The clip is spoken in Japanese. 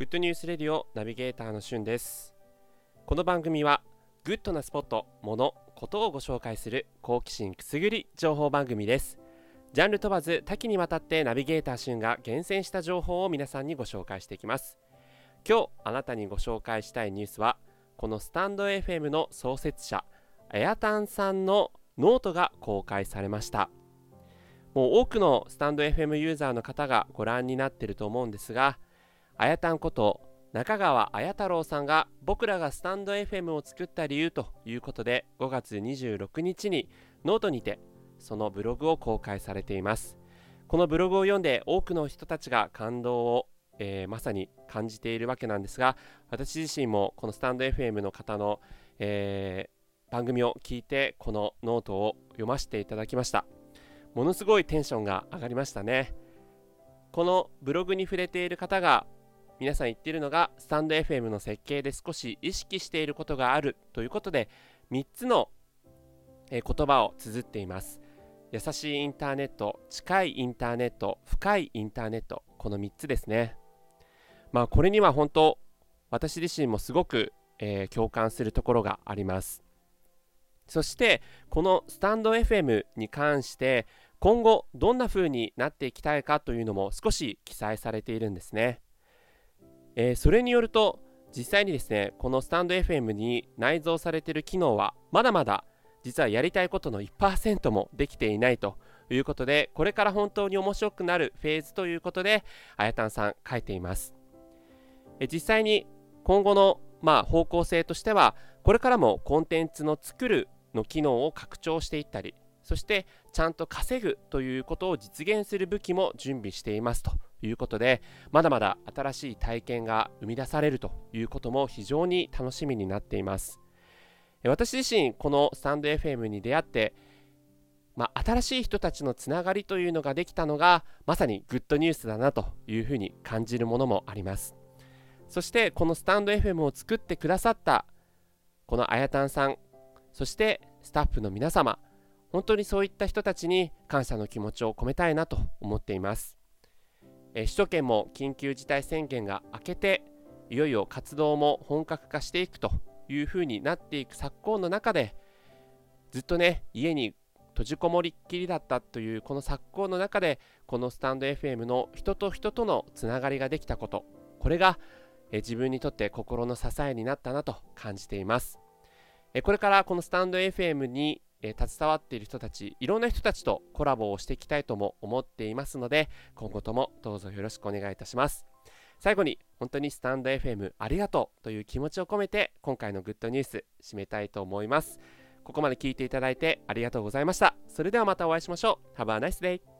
Good News Radio ナビゲーターのしゅんです。この番組はグッドなスポット、もの、ことをご紹介する好奇心くすぐり情報番組です。ジャンル問わず多岐にわたってナビゲーターしゅんが厳選した情報を皆さんにご紹介していきます。今日あなたにご紹介したいニュースはこのスタンド FM の創設者エアタンさんのノートが公開されました。もう多くのスタンド FM ユーザーの方がご覧になっていると思うんですが、あやたんこと中川綾太郎さんが僕らがスタンド FM を作った理由ということで5月26日にノートにてそのブログを公開されています。このブログを読んで多くの人たちが感動を、えー、まさに感じているわけなんですが私自身もこのスタンド FM の方の、えー、番組を聞いてこのノートを読ませていただきました。ものすごいテンションが上がりましたね。このブログに触れている方が皆さん言っているのがスタンド FM の設計で少し意識していることがあるということで3つの言葉を綴っています。優しいインターネット近いインターネット深いインターネットこの3つですね。まあこれには本当私自身もすごく、えー、共感するところがあります。そしてこのスタンド FM に関して今後どんな風になっていきたいかというのも少し記載されているんですね、えー、それによると実際にですねこのスタンド FM に内蔵されている機能はまだまだ実はやりたいことの1%もできていないということでこれから本当に面白くなるフェーズということであやたんさん書いています。え実際に今後のまあ方向性としてはこれからもコンテンツの作るの機能を拡張していったりそしてちゃんと稼ぐということを実現する武器も準備していますと。いうことでまだまだ新しい体験が生み出されるということも非常に楽しみになっています。私自身このスタンド FM に出会ってまあ、新しい人たちのつながりというのができたのがまさにグッドニュースだなというふうに感じるものもあります。そしてこのスタンド FM を作ってくださったこのあやたんさんそしてスタッフの皆様本当にそういった人たちに感謝の気持ちを込めたいなと思っています。え首都圏も緊急事態宣言が明けていよいよ活動も本格化していくというふうになっていく昨今の中でずっとね家に閉じこもりっきりだったというこの昨今の中でこのスタンド FM の人と人とのつながりができたことこれがえ自分にとって心の支えになったなと感じています。えこれからこのスタンド FM にえ携わっている人たちいろんな人たちとコラボをしていきたいとも思っていますので今後ともどうぞよろしくお願いいたします。最後に本当にスタンド FM ありがとうという気持ちを込めて今回のグッドニュース締めたいと思います。ここまで聞いていただいてありがとうございました。それではまたお会いしましょう。Have a nice day